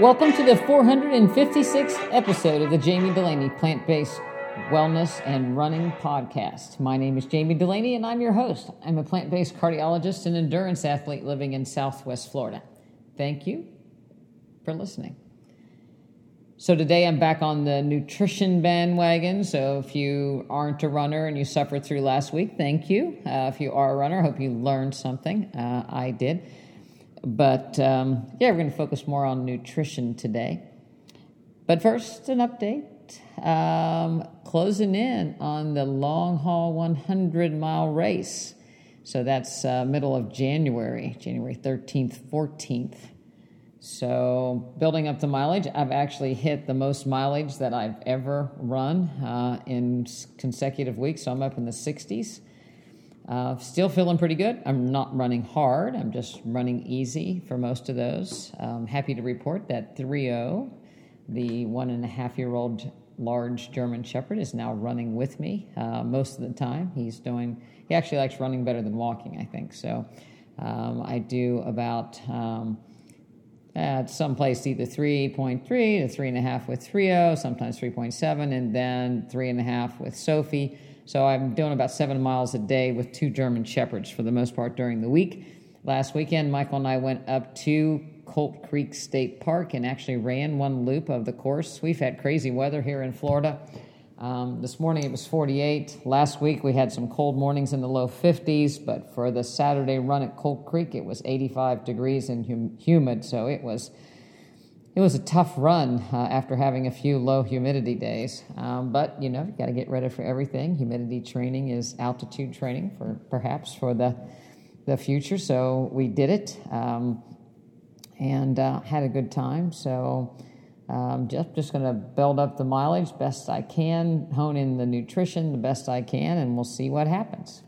Welcome to the 456th episode of the Jami Dulaney Plant Based Wellness and Running Podcast. My name is Jami Dulaney and I'm your host. I'm a plant based cardiologist and endurance athlete living in Southwest Florida. Thank you for listening. So, today I'm back on the nutrition bandwagon. So, if you aren't a runner and you suffered through last week, thank you. Uh, if you are a runner, I hope you learned something. Uh, I did. But um, yeah, we're going to focus more on nutrition today. But first, an update. Um, closing in on the long haul 100 mile race. So that's uh, middle of January, January 13th, 14th. So building up the mileage, I've actually hit the most mileage that I've ever run uh, in consecutive weeks. So I'm up in the 60s. Uh, still feeling pretty good. I'm not running hard. I'm just running easy for most of those. Um, happy to report that 3 the one and a half year old large German Shepherd, is now running with me uh, most of the time. He's doing, he actually likes running better than walking, I think. So um, I do about, um, at some place either 3.3 to 3.5 with 3 sometimes 3.7, and then 3.5 with Sophie. So I'm doing about seven miles a day with two German Shepherds for the most part during the week. Last weekend, Michael and I went up to Colt Creek State Park and actually ran one loop of the course. We've had crazy weather here in Florida. Um, this morning it was 48. Last week we had some cold mornings in the low 50s, but for the Saturday run at Colt Creek it was 85 degrees and hum- humid, so it was it was a tough run uh, after having a few low humidity days. Um, but you know, you got to get ready for everything. Humidity training is altitude training for perhaps for the the future. So we did it um, and uh, had a good time. So. Um, just just going to build up the mileage best I can, hone in the nutrition the best I can, and we'll see what happens.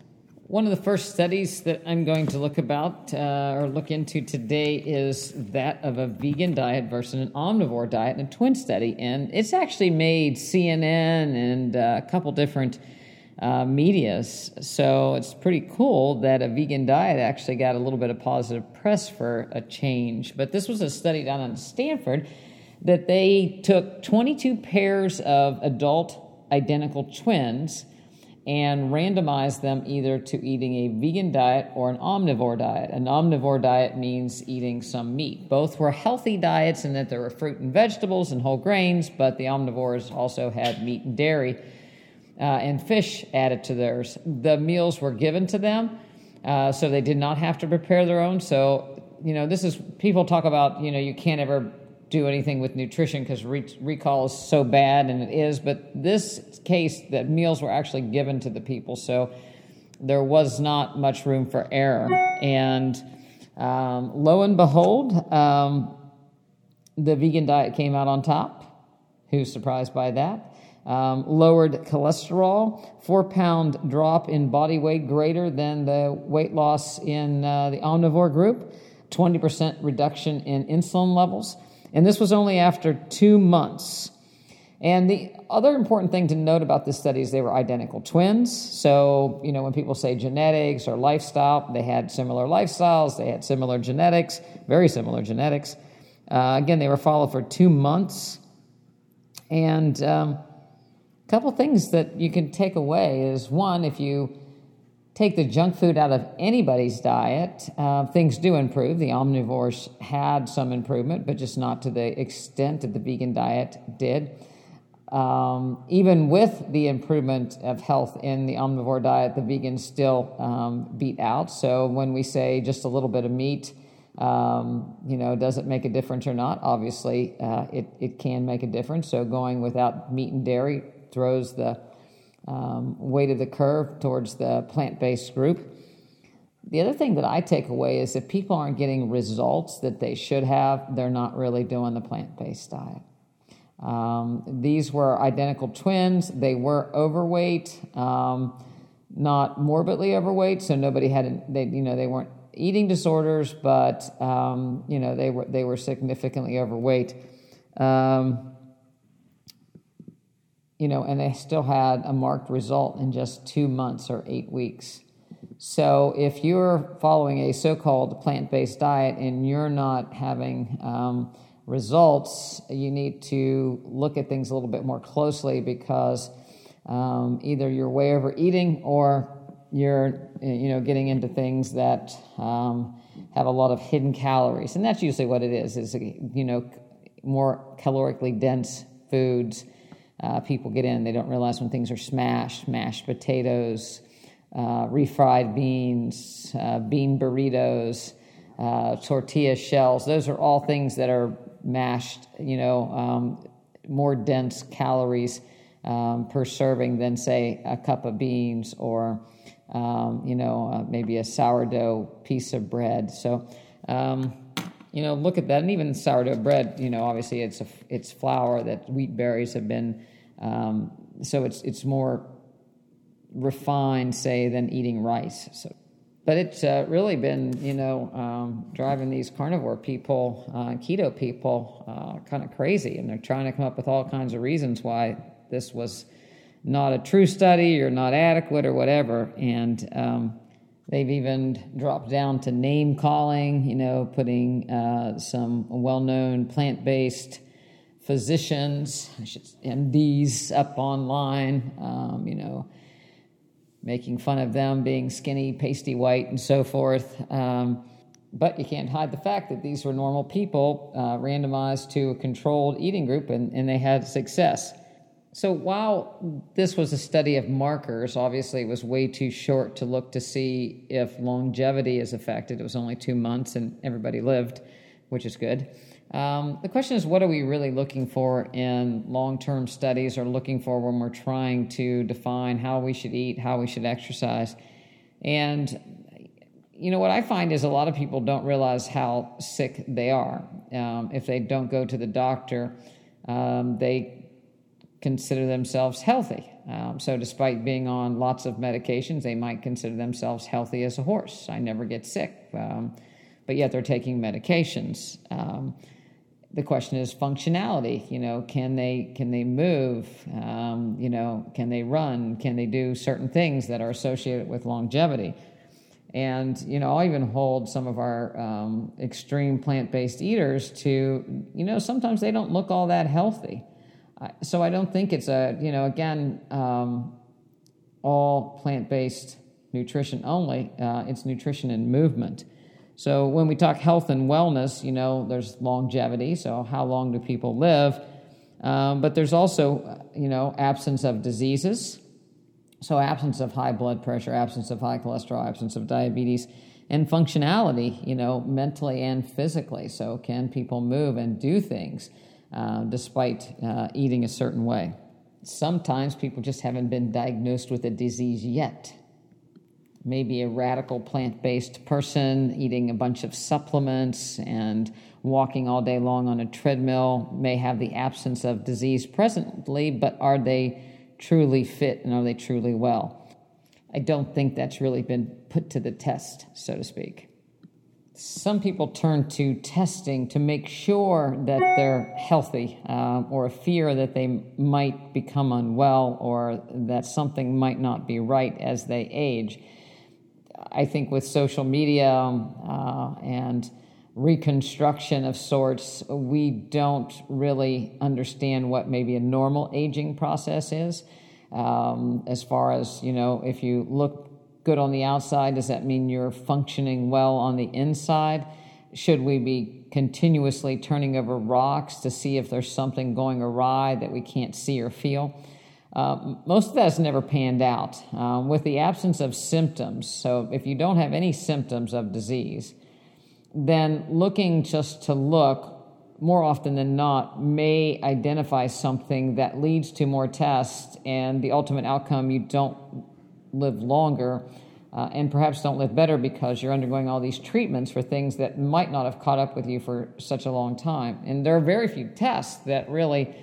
One of the first studies that I'm going to look about uh, or look into today is that of a vegan diet versus an omnivore diet, and a twin study. And it's actually made CNN and uh, a couple different uh, medias. So it's pretty cool that a vegan diet actually got a little bit of positive press for a change. But this was a study done at Stanford that they took 22 pairs of adult identical twins and randomize them either to eating a vegan diet or an omnivore diet. An omnivore diet means eating some meat. Both were healthy diets in that there were fruit and vegetables and whole grains, but the omnivores also had meat and dairy uh, and fish added to theirs. The meals were given to them, uh, so they did not have to prepare their own. So, you know, this is people talk about, you know, you can't ever do anything with nutrition because re- recall is so bad, and it is. But this case, that meals were actually given to the people, so there was not much room for error. And um, lo and behold, um, the vegan diet came out on top. Who's surprised by that? Um, lowered cholesterol, four pound drop in body weight greater than the weight loss in uh, the omnivore group, 20% reduction in insulin levels. And this was only after two months. And the other important thing to note about this study is they were identical twins. So, you know, when people say genetics or lifestyle, they had similar lifestyles, they had similar genetics, very similar genetics. Uh, again, they were followed for two months. And um, a couple things that you can take away is one, if you take the junk food out of anybody's diet, uh, things do improve. The omnivores had some improvement, but just not to the extent that the vegan diet did. Um, even with the improvement of health in the omnivore diet, the vegans still um, beat out. So when we say just a little bit of meat, um, you know, does it make a difference or not? Obviously, uh, it, it can make a difference. So going without meat and dairy throws the um, weight of the curve towards the plant based group. The other thing that I take away is if people aren't getting results that they should have, they're not really doing the plant based diet. Um, these were identical twins. They were overweight, um, not morbidly overweight, so nobody had, they, you know, they weren't eating disorders, but um, you know, they were they were significantly overweight. Um, you know, and they still had a marked result in just two months or eight weeks. So if you're following a so-called plant-based diet and you're not having um, results, you need to look at things a little bit more closely because um, either you're way overeating or you're you know getting into things that um, have a lot of hidden calories, and that's usually what it is. Is you know more calorically dense foods uh, people get in. They don't realize when things are smashed, mashed potatoes, uh, refried beans, uh, bean burritos, uh, tortilla shells. Those are all things that are mashed, you know, um, more dense calories um, per serving than, say, a cup of beans or, um, you know, uh, maybe a sourdough piece of bread. So, um, you know, look at that. And even sourdough bread, you know, obviously it's a, it's flour that wheat berries have been, um, so it's it's more refined, say, than eating rice. So, but it's uh, really been, you know, um, driving these carnivore people, uh, keto people, uh, kind of crazy, and they're trying to come up with all kinds of reasons why this was not a true study or not adequate or whatever, and um, They've even dropped down to name calling, you know, putting uh, some well known plant based physicians, MDs, up online, um, you know, making fun of them being skinny, pasty white, and so forth. Um, but you can't hide the fact that these were normal people uh, randomized to a controlled eating group and, and they had success. So while this was a study of markers, obviously it was way too short to look to see if longevity is affected. It was only two months and everybody lived, which is good. Um, the question is, what are we really looking for in long term studies or looking for when we're trying to define how we should eat, how we should exercise? And, you know, what I find is a lot of people don't realize how sick they are. Um, if they don't go to the doctor, um, they consider themselves healthy. Um, so, despite being on lots of medications, they might consider themselves healthy as a horse. I never get sick, um, but yet they're taking medications. Um, the question is functionality. You know, can they can they move? Um, you know, can they run? Can they do certain things that are associated with longevity? And you know, I'll even hold some of our um, extreme plant-based eaters to you know sometimes they don't look all that healthy so I don't think it's a, you know, again, um, all plant based nutrition only. Uh, it's nutrition and movement. So when we talk health and wellness, you know, there's longevity. So how long do people live? Um, but there's also, you know, absence of diseases. So absence of high blood pressure, absence of high cholesterol, absence of diabetes, and functionality, you know, mentally and physically. So can people move and do things? Uh, despite uh, eating a certain way. Sometimes people just haven't been diagnosed with a disease yet. Maybe a radical plant based person eating a bunch of supplements and walking all day long on a treadmill may have the absence of disease presently, but are they truly fit and are they truly well? I don't think that's really been put to the test, so to speak some people turn to testing to make sure that they're healthy uh, or a fear that they might become unwell or that something might not be right as they age. I think with social media uh, and reconstruction of sorts, we don't really understand what maybe a normal aging process is. Um, as far as, you know, if you look good on the outside? Does that mean you're functioning well on the inside? Should we be continuously turning over rocks to see if there's something going awry that we can't see or feel? Uh, most of that has never panned out. Um, with the absence of symptoms, so if you don't have any symptoms of disease, then looking just to look more often than not may identify something that leads to more tests and the ultimate outcome you don't live longer uh, and perhaps don't live better because you're undergoing all these treatments for things that might not have caught up with you for such a long time. And there are very few tests that really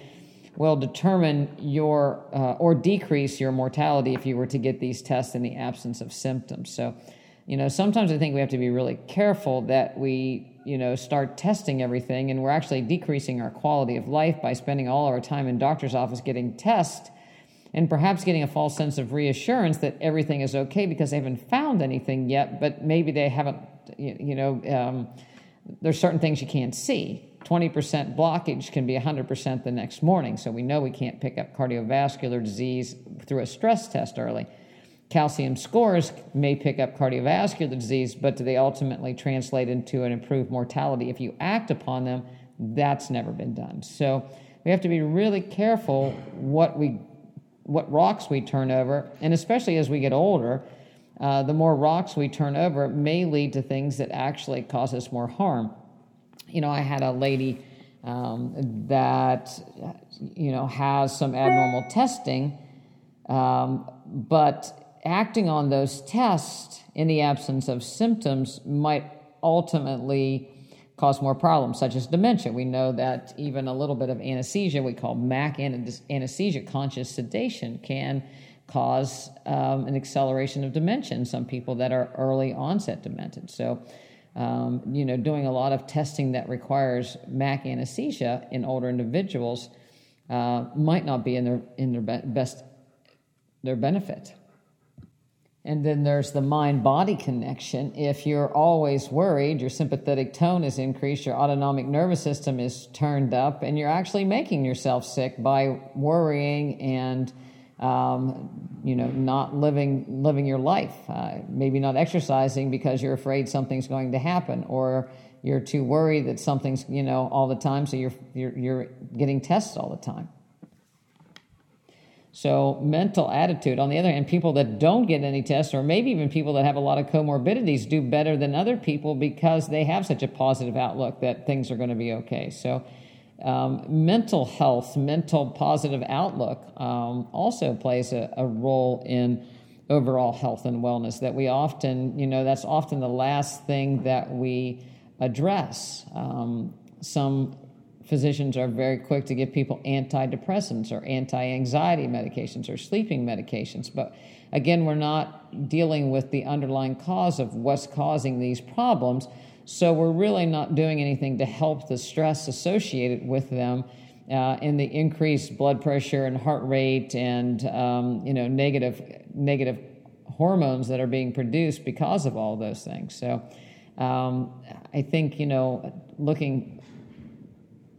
will determine your uh, or decrease your mortality if you were to get these tests in the absence of symptoms. So, you know, sometimes I think we have to be really careful that we, you know, start testing everything and we're actually decreasing our quality of life by spending all our time in doctor's office getting tests and perhaps getting a false sense of reassurance that everything is okay because they haven't found anything yet, but maybe they haven't, you know, um, there's certain things you can't see. 20% blockage can be 100% the next morning. So we know we can't pick up cardiovascular disease through a stress test early. Calcium scores may pick up cardiovascular disease, but do they ultimately translate into an improved mortality if you act upon them? That's never been done. So we have to be really careful what we what rocks we turn over, and especially as we get older, uh, the more rocks we turn over may lead to things that actually cause us more harm. You know, I had a lady um, that you know has some abnormal testing, um, but acting on those tests in the absence of symptoms might ultimately cause more problems, such as dementia. We know that even a little bit of anesthesia, we call MAC anesthesia, conscious sedation, can cause um, an acceleration of dementia in some people that are early onset demented. So, um, you know, doing a lot of testing that requires MAC anesthesia in older individuals uh, might not be in their in their be- best their benefit. And then there's the mind body connection. If you're always worried, your sympathetic tone is increased, your autonomic nervous system is turned up, and you're actually making yourself sick by worrying and um, you know not living living your life. Uh, maybe not exercising because you're afraid something's going to happen, or you're too worried that something's you know all the time, so you're you're, you're getting tests all the time. So, mental attitude. On the other hand, people that don't get any tests, or maybe even people that have a lot of comorbidities, do better than other people because they have such a positive outlook that things are going to be okay. So, um, mental health, mental positive outlook um, also plays a, a, role in overall health and wellness. That we often, you know, that's often the last thing that we address. Um, some physicians are very quick to give people antidepressants or anti anxiety medications or sleeping medications. But again, we're not dealing with the underlying cause of what's causing these problems. So we're really not doing anything to help the stress associated with them. Uh, and the increased blood pressure and heart rate and um, you know negative negative hormones that are being produced because of all those things. So um, I think you know looking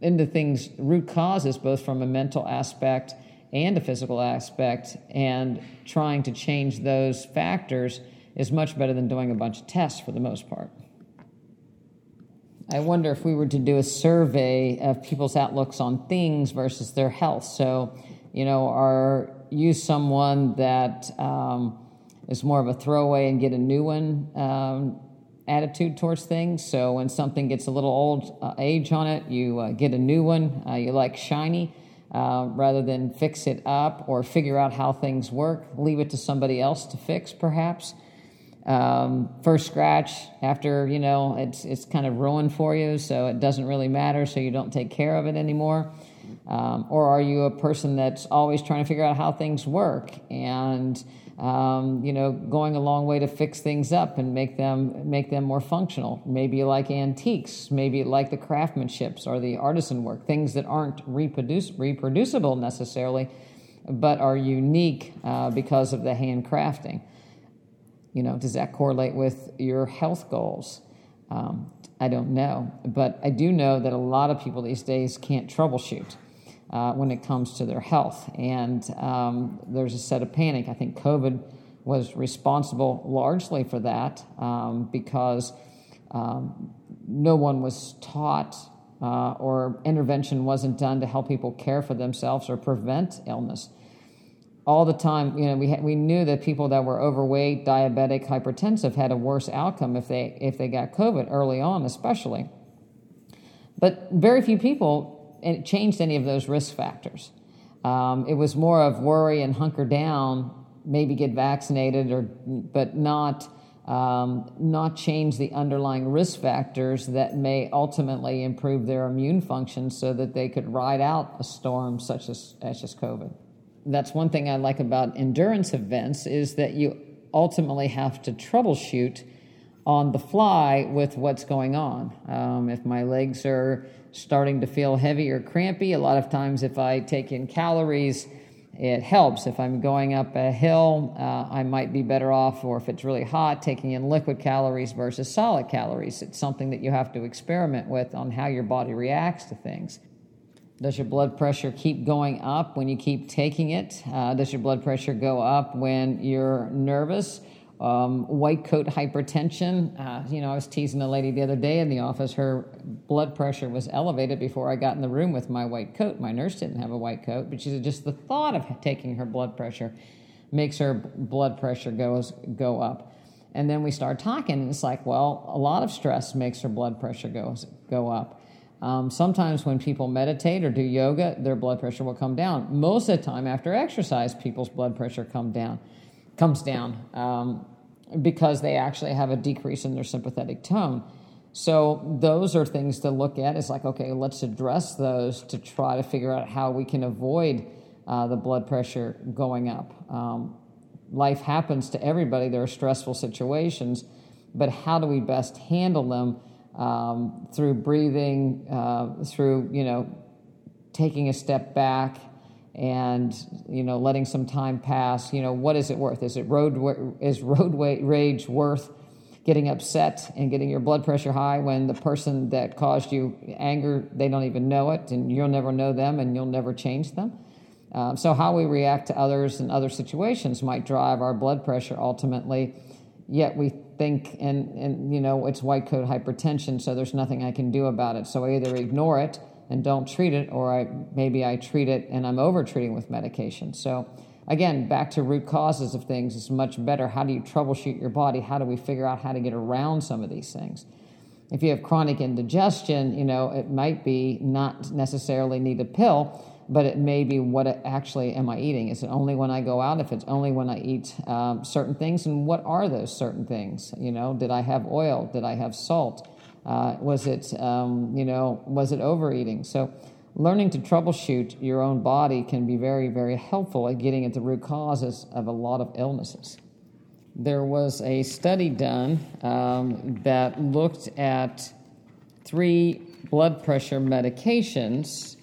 into things, root causes, both from a mental aspect and a physical aspect, and trying to change those factors is much better than doing a bunch of tests for the most part. I wonder if we were to do a survey of people's outlooks on things versus their health. So, you know, are you someone that um, is more of a throwaway and get a new one um, attitude towards things. So when something gets a little old uh, age on it, you uh, get a new one. Uh, you like shiny. Uh, rather than fix it up or figure out how things work, leave it to somebody else to fix, perhaps. Um, first scratch after you know it's it's kind of ruined for you, so it doesn't really matter. So you don't take care of it anymore. Um, or are you a person that's always trying to figure out how things work and um, you know, going a long way to fix things up and make them make them more functional. Maybe like antiques, maybe like the craftsmanships or the artisan work, things that aren't reproduce, reproducible necessarily, but are unique uh, because of the handcrafting. You know, does that correlate with your health goals? Um, I don't know, but I do know that a lot of people these days can't troubleshoot uh, when it comes to their health. And um, there's a set of panic. I think COVID was responsible largely for that um, because um, no one was taught uh, or intervention wasn't done to help people care for themselves or prevent illness. All the time, you know, we, ha- we knew that people that were overweight, diabetic, hypertensive had a worse outcome if they if they got COVID early on, especially. But very few people changed any of those risk factors. Um, it was more of worry and hunker down, maybe get vaccinated, or but not um, not change the underlying risk factors that may ultimately improve their immune function, so that they could ride out a storm such as as just COVID. That's one thing I like about endurance events is that you ultimately have to troubleshoot on the fly with what's going on. Um, if my legs are starting to feel heavy or crampy. A lot of times, if I take in calories it helps. If I'm going up a hill, uh, I might be better off, or if it's really hot, taking in liquid calories versus solid calories. It's something that you have to experiment with on how your body reacts to things. Does your blood pressure keep going up when you keep taking it? Uh, does your blood pressure go up when you're nervous? Um, white coat hypertension. Uh, you know, I was teasing a lady the other day in the office. Her blood pressure was elevated before I got in the room with my white coat. My nurse didn't have a white coat, but she said just the thought of taking her blood pressure makes her blood pressure goes go up. And then we start talking, and it's like, well, a lot of stress makes her blood pressure goes go up. Um, sometimes when people meditate or do yoga, their blood pressure will come down. Most of the time, after exercise, people's blood pressure come down comes down um, because they actually have a decrease in their sympathetic tone. So those are things to look at. It's like, okay, let's address those to try to figure out how we can avoid uh, the blood pressure going up. Um, life happens to everybody. There are stressful situations, but how do we best handle them um, through breathing, uh, through you know taking a step back, and you know letting some time pass. You know what is it worth? Is it road is road rage worth getting upset and getting your blood pressure high when the person that caused you anger they don't even know it and you'll never know them and you'll never change them? Um, so how we react to others and other situations might drive our blood pressure ultimately. Yet we think and, and you know it's white coat hypertension so there's nothing i can do about it. So i either ignore it and don't treat it, or I, maybe I treat it and I'm over treating with medication. So, again, back to root causes of things, it's much better. How do you troubleshoot your body? How do we figure out how to get around some of these things? If you have chronic indigestion, you know, it might be not necessarily need a pill, but it may be what actually am I eating? Is it only when I go out? If it's only when I eat um, certain things, and what are those certain things? You know, did I have oil? Did I have salt? Uh, was it, um, you know, was it overeating? So, learning to troubleshoot your own body can be very, very helpful at getting at the root causes of a lot of illnesses. There was a study done um, that looked at three blood pressure medications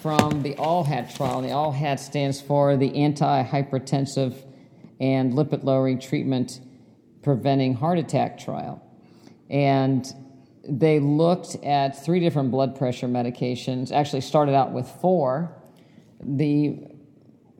from the ALLHAT trial. And the ALLHAT stands for the Antihypertensive and Lipid Lowering Treatment Preventing Heart Attack trial. And they looked at three different blood pressure medications, actually, started out with four. The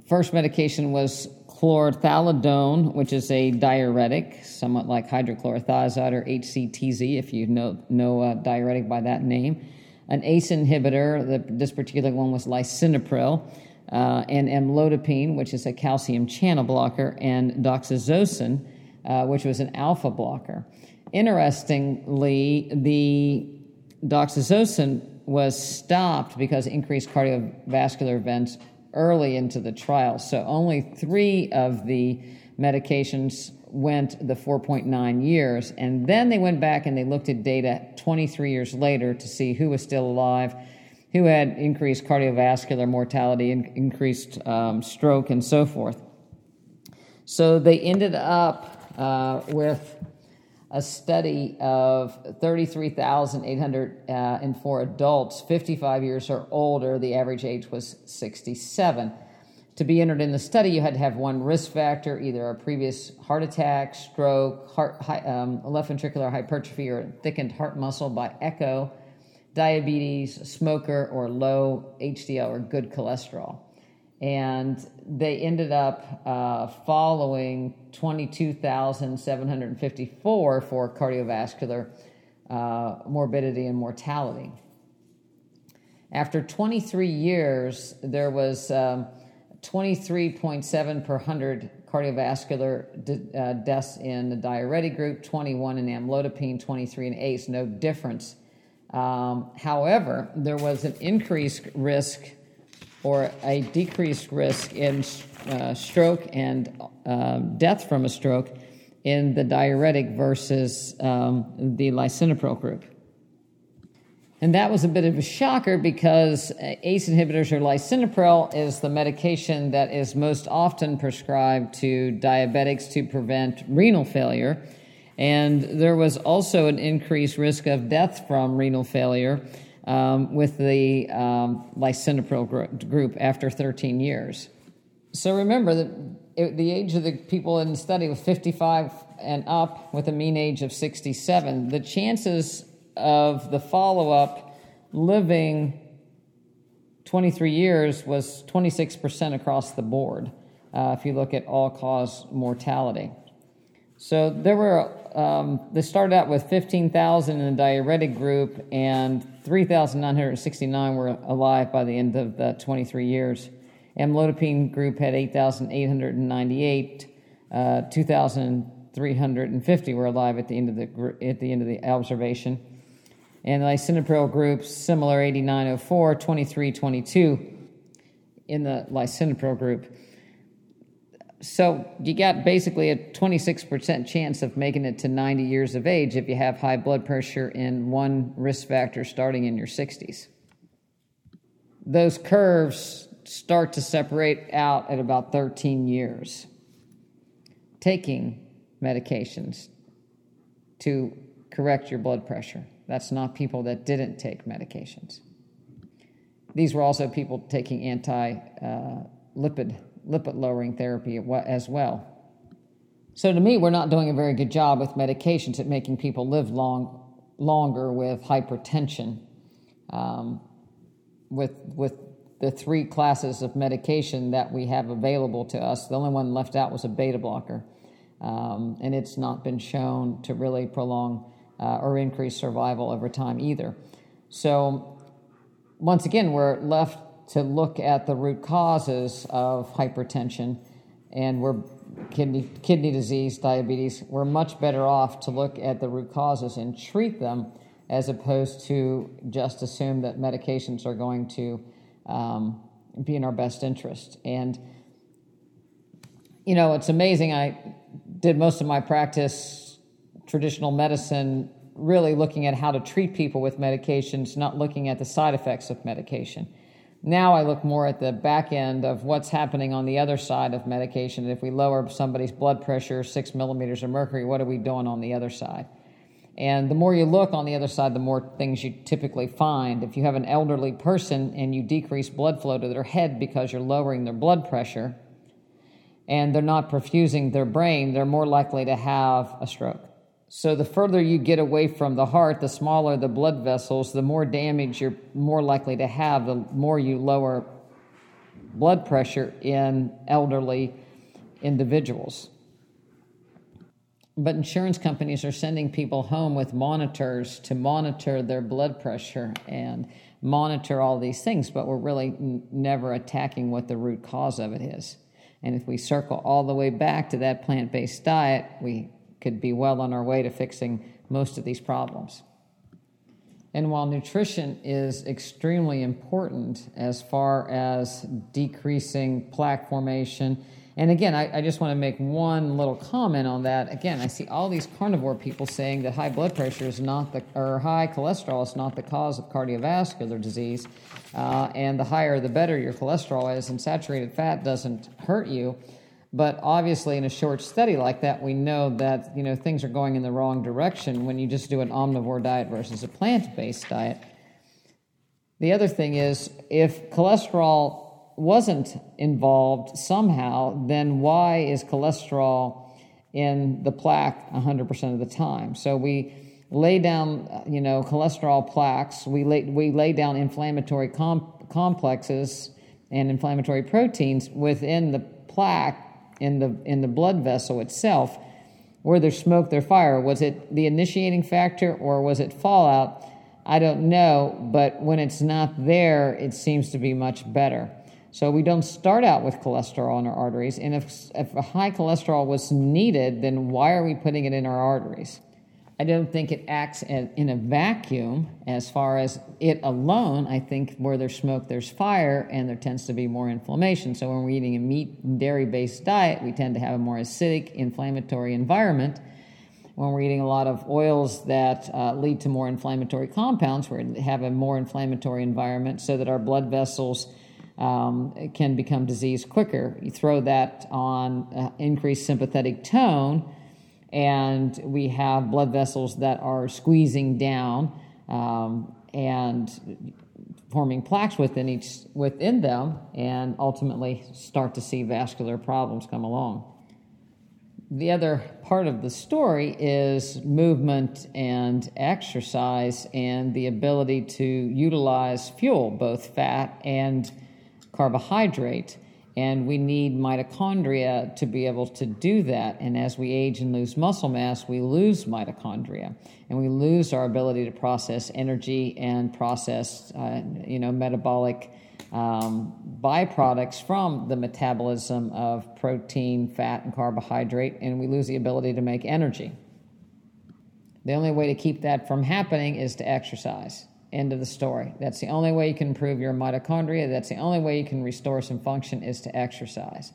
first medication was chlorthalidone, which is a diuretic, somewhat like hydrochlorothiazide or HCTZ, if you know, know a diuretic by that name. An ACE inhibitor, the, this particular one was lisinopril, uh, and amlodipine, which is a calcium channel blocker, and doxazosin, uh, which was an alpha blocker. Interestingly, the doxazosin was stopped because increased cardiovascular events early into the trial. So only three of the medications went the 4.9 years. And then they went back and they looked at data 23 years later to see who was still alive, who had increased cardiovascular mortality, and increased um, stroke, and so forth. So they ended up uh, with a study of 33,804 uh, adults, 55 years or older. The average age was 67. To be entered in the study, you had to have one risk factor, either a previous heart attack, stroke, heart, um, left ventricular hypertrophy, or thickened heart muscle by echo, diabetes, smoker, or low HDL or good cholesterol and they ended up uh, following 22,754 for cardiovascular uh, morbidity and mortality. After 23 years, there was um, 23.7 per 100 cardiovascular de- uh, deaths in the diuretic group, 21 in amlodipine, 23 in ACE, no difference. Um, however, there was an increased risk or a decreased risk in uh, stroke and uh, death from a stroke in the diuretic versus um, the lisinopril group. And that was a bit of a shocker because ACE inhibitors or lisinopril is the medication that is most often prescribed to diabetics to prevent renal failure. And there was also an increased risk of death from renal failure um, with the um, lisinopril group after 13 years. So remember that it, the age of the people in the study was 55 and up with a mean age of 67. The chances of the follow up living 23 years was 26% across the board uh, if you look at all cause mortality. So there were, um, they started out with 15,000 in the diuretic group, and 3,969 were alive by the end of the 23 years. Amlodipine group had 8,898, uh, 2,350 were alive at the end of the at the end of the observation, and the lisinopril group similar 8904, 2322 in the lisinopril group. So you got basically a 26% chance of making it to 90 years of age if you have high blood pressure in one risk factor starting in your 60s. Those curves start to separate out at about 13 years. Taking medications to correct your blood pressure. That's not people that didn't take medications. These were also people taking anti uh, lipid lipid lowering therapy as well. So, to me, we're not doing a very good job with medications at making people live long, longer with hypertension. Um, with, with the three classes of medication that we have available to us, the only one left out was a beta blocker. Um, and it's not been shown to really prolong uh, or increase survival over time either. So, once again, we're left to look at the root causes of hypertension and we're kidney kidney disease, diabetes, we're much better off to look at the root causes and treat them as opposed to just assume that medications are going to um, be in our best interest. And you know, it's amazing. I did most of my practice traditional medicine really looking at how to treat people with medications, not looking at the side effects of medication. Now I look more at the back end of what's happening on the other side of medication. If we lower somebody's blood pressure six millimeters of mercury, what are we doing on the other side? And the more you look on the other side, the more things you typically find. If you have an elderly person and you decrease blood flow to their head because you're lowering their blood pressure and they're not perfusing their brain, they're more likely to have a stroke. So the further you get away from the heart, the smaller the blood vessels, the more damage you're more likely to have, the more you lower blood pressure in elderly individuals. But insurance companies are sending people home with monitors to monitor their blood pressure and monitor all these things, but we're really n- never attacking what the root cause of it is. And if we circle all the way back to that plant based diet, we could be well on our way to fixing most of these problems. And while nutrition is extremely important as far as decreasing plaque formation, and again, I, I, just want to make one little comment on that. Again, I see all these carnivore people saying that high blood pressure is not the, or high cholesterol is not the cause of cardiovascular disease, uh, and the higher the better your cholesterol is, and saturated fat doesn't hurt you. But obviously, in a short study like that, we know that you know things are going in the wrong direction when you just do an omnivore diet versus a plant-based diet. The other thing is, if cholesterol wasn't involved somehow, then why is cholesterol in the plaque 100% of the time? So we lay down, you know, cholesterol plaques. We lay, we lay down inflammatory complexes and inflammatory proteins within the plaque in the in the blood vessel itself where there's smoke there's fire. Was it the initiating factor or was it fallout? I don't know but when it's not there it seems to be much better. So we don't start out with cholesterol in our arteries and if, if a high cholesterol was needed then why are we putting it in our arteries I don't think it acts in a vacuum as far as it alone. I think where there's smoke, there's fire, and there tends to be more inflammation. So when we're eating a meat and dairy based diet, we tend to have a more acidic, inflammatory environment. When we're eating a lot of oils that uh, lead to more inflammatory compounds, we have a more inflammatory environment so that our blood vessels um, can become diseased quicker. You throw that on uh, increased sympathetic tone and we have blood vessels that are squeezing down um, and forming plaques within each within them and ultimately start to see vascular problems come along. The other part of the story is movement and exercise and the ability to utilize fuel, both fat and carbohydrate. And we need mitochondria to be able to do that. And as we age and lose muscle mass, we lose mitochondria, and we lose our ability to process energy and process, uh, you know, metabolic um, byproducts from the metabolism of protein, fat, and carbohydrate, and we lose the ability to make energy. The only way to keep that from happening is to exercise. End of the story. That's the only way you can improve your mitochondria. That's the only way you can restore some function is to exercise.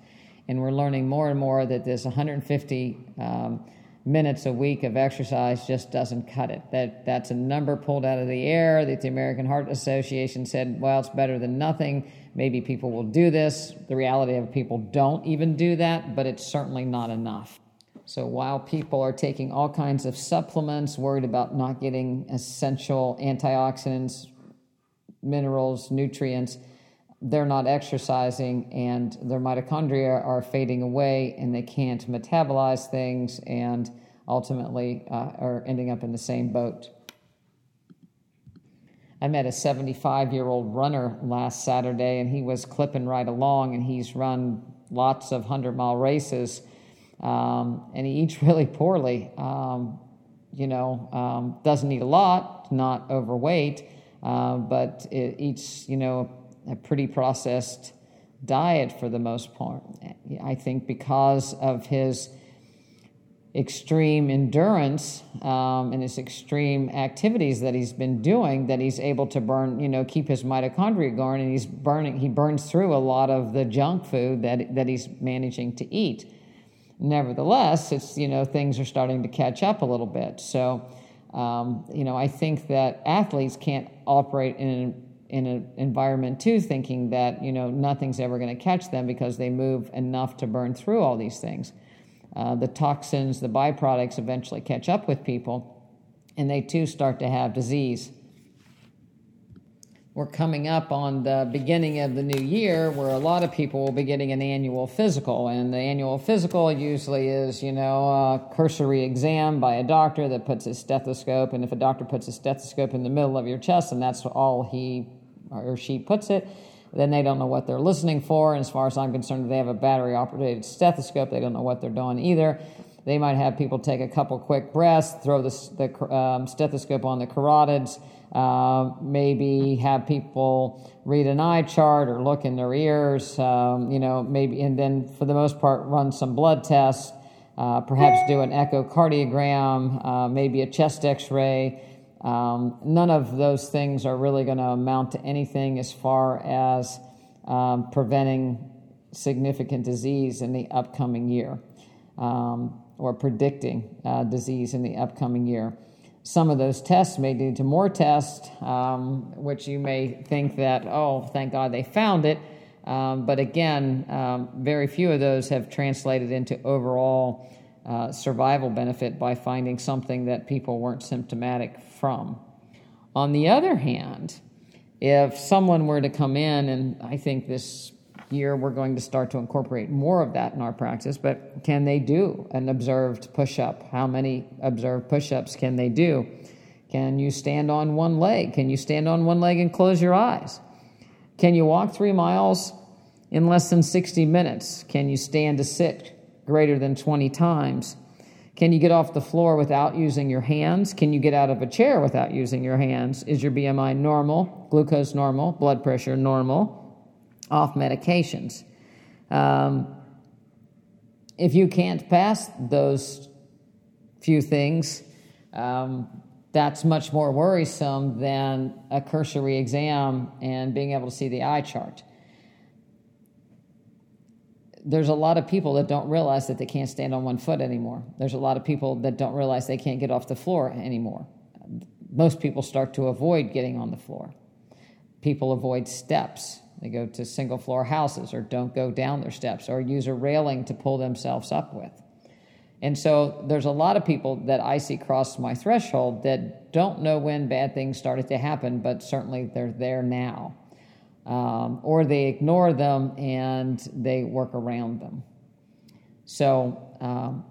And we're learning more and more that this 150 um, minutes a week of exercise just doesn't cut it. That that's a number pulled out of the air that the American Heart Association said, well, it's better than nothing. Maybe people will do this. The reality of people don't even do that, but it's certainly not enough. So while people are taking all kinds of supplements, worried about not getting essential antioxidants, minerals, nutrients, they're not exercising and their mitochondria are fading away and they can't metabolize things and ultimately uh, are ending up in the same boat. I met a 75 year old runner last Saturday and he was clipping right along and he's run lots of 100 mile races um, and he eats really poorly. Um, you know, um, doesn't eat a lot, not overweight, uh, but it eats, you know, a pretty processed diet for the most part. I think because of his extreme endurance um, and his extreme activities that he's been doing, that he's able to burn, you know, keep his mitochondria going, and he's burning. He burns through a lot of the junk food that that he's managing to eat. Nevertheless, it's you know things are starting to catch up a little bit. So, um, you know, I think that athletes can't operate in an in an environment too, thinking that you know nothing's ever going to catch them because they move enough to burn through all these things. Uh, the toxins, the byproducts, eventually catch up with people, and they too start to have disease we're coming up on the beginning of the new year where a lot of people will be getting an annual physical. And the annual physical usually is, you know, a cursory exam by a doctor that puts a stethoscope. And if a doctor puts a stethoscope in the middle of your chest and that's all he or she puts it, then they don't know what they're listening for. And as far as I'm concerned, if they have a battery operated stethoscope, they don't know what they're doing either. They might have people take a couple quick breaths, throw the, the um, stethoscope on the carotids uh, maybe have people read an eye chart or look in their ears, um, you know, maybe, and then for the most part, run some blood tests, uh, perhaps do an echocardiogram, uh, maybe a chest x ray. Um, none of those things are really going to amount to anything as far as um, preventing significant disease in the upcoming year um, or predicting uh, disease in the upcoming year some of those tests may lead to more tests, um, which you may think that, oh, thank God they found it. Um, but again, um, very few of those have translated into overall uh, survival benefit by finding something that people weren't symptomatic from. On the other hand, if someone were to come in, and I think this year we're going to start to incorporate more of that in our practice. But can they do an observed push up? How many observed push ups can they do? Can you stand on one leg? Can you stand on one leg and close your eyes? Can you walk three miles in less than 60 minutes? Can you stand to sit greater than 20 times? Can you get off the floor without using your hands? Can you get out of a chair without using your hands? Is your BMI normal? Glucose normal? Blood pressure normal? Off medications. Um, if you can't pass those few things, um, that's much more worrisome than a cursory exam and being able to see the eye chart. There's a lot of people that don't realize that they can't stand on one foot anymore. There's a lot of people that don't realize they can't get off the floor anymore. Most people start to avoid getting on the floor. People avoid steps. They go to single floor houses or don't go down their steps or use a railing to pull themselves up with. And so there's a lot of people that I see cross my threshold that don't know when bad things started to happen, but certainly they're there now. Um, or they ignore them and they work around them. So, um,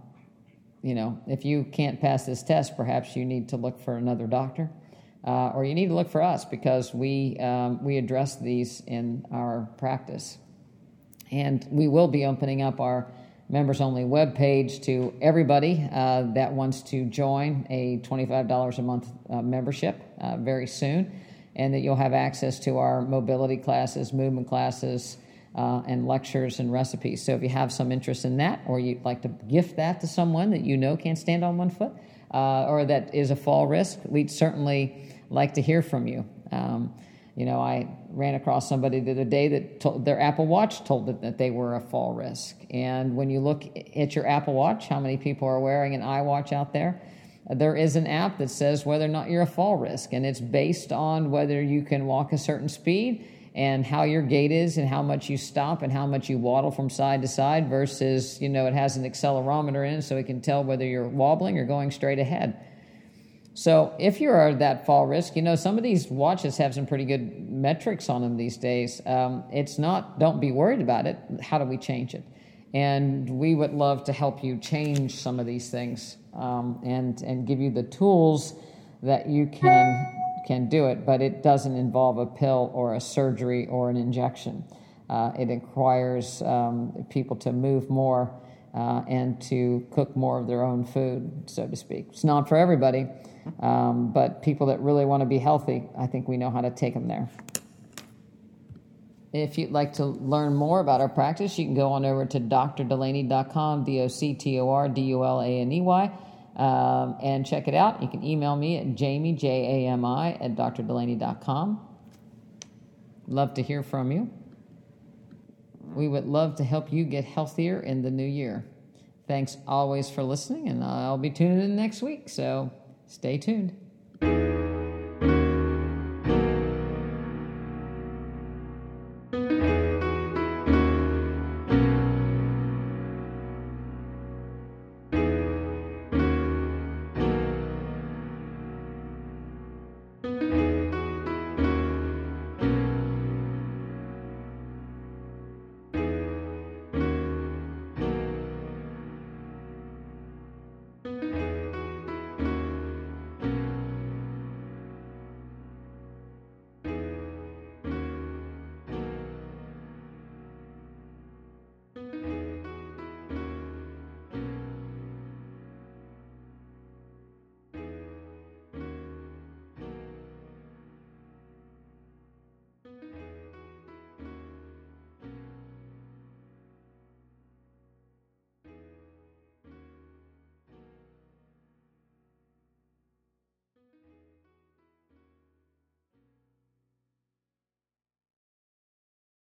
you know, if you can't pass this test, perhaps you need to look for another doctor. Uh, or you need to look for us because we, um, we address these in our practice. And we will be opening up our members only web page to everybody uh, that wants to join a $25 a month uh, membership uh, very soon, and that you'll have access to our mobility classes, movement classes, uh, and lectures and recipes. So if you have some interest in that, or you'd like to gift that to someone that you know can't stand on one foot, uh, or that is a fall risk, we'd certainly like to hear from you. Um, you know, I ran across somebody the other day that told, their Apple Watch told them that they were a fall risk. And when you look at your Apple Watch, how many people are wearing an iWatch out there? There is an app that says whether or not you're a fall risk, and it's based on whether you can walk a certain speed and how your gait is and how much you stop and how much you waddle from side to side versus, you know, it has an accelerometer in so it can tell whether you're wobbling or going straight ahead. So if you're that fall risk, you know, some of these watches have some pretty good metrics on them these days. Um, it's not, don't be worried about it. How do we change it? And we would love to help you change some of these things um, and, and give you the tools that you can, can do it, but it doesn't involve a pill or a surgery or an injection. Uh, it requires um, people to move more uh, and to cook more of their own food, so to speak. It's not for everybody, um, but people that really want to be healthy, I think we know how to take them there. If you'd like to learn more about our practice, you can go on over to drdulaney.com, D O C T O R D U L A N E Y, um, and check it out. You can email me at jami, J A M I, at drdulaney.com. Love to hear from you. We would love to help you get healthier in the new year. Thanks always for listening, and I'll be tuning in next week, so stay tuned.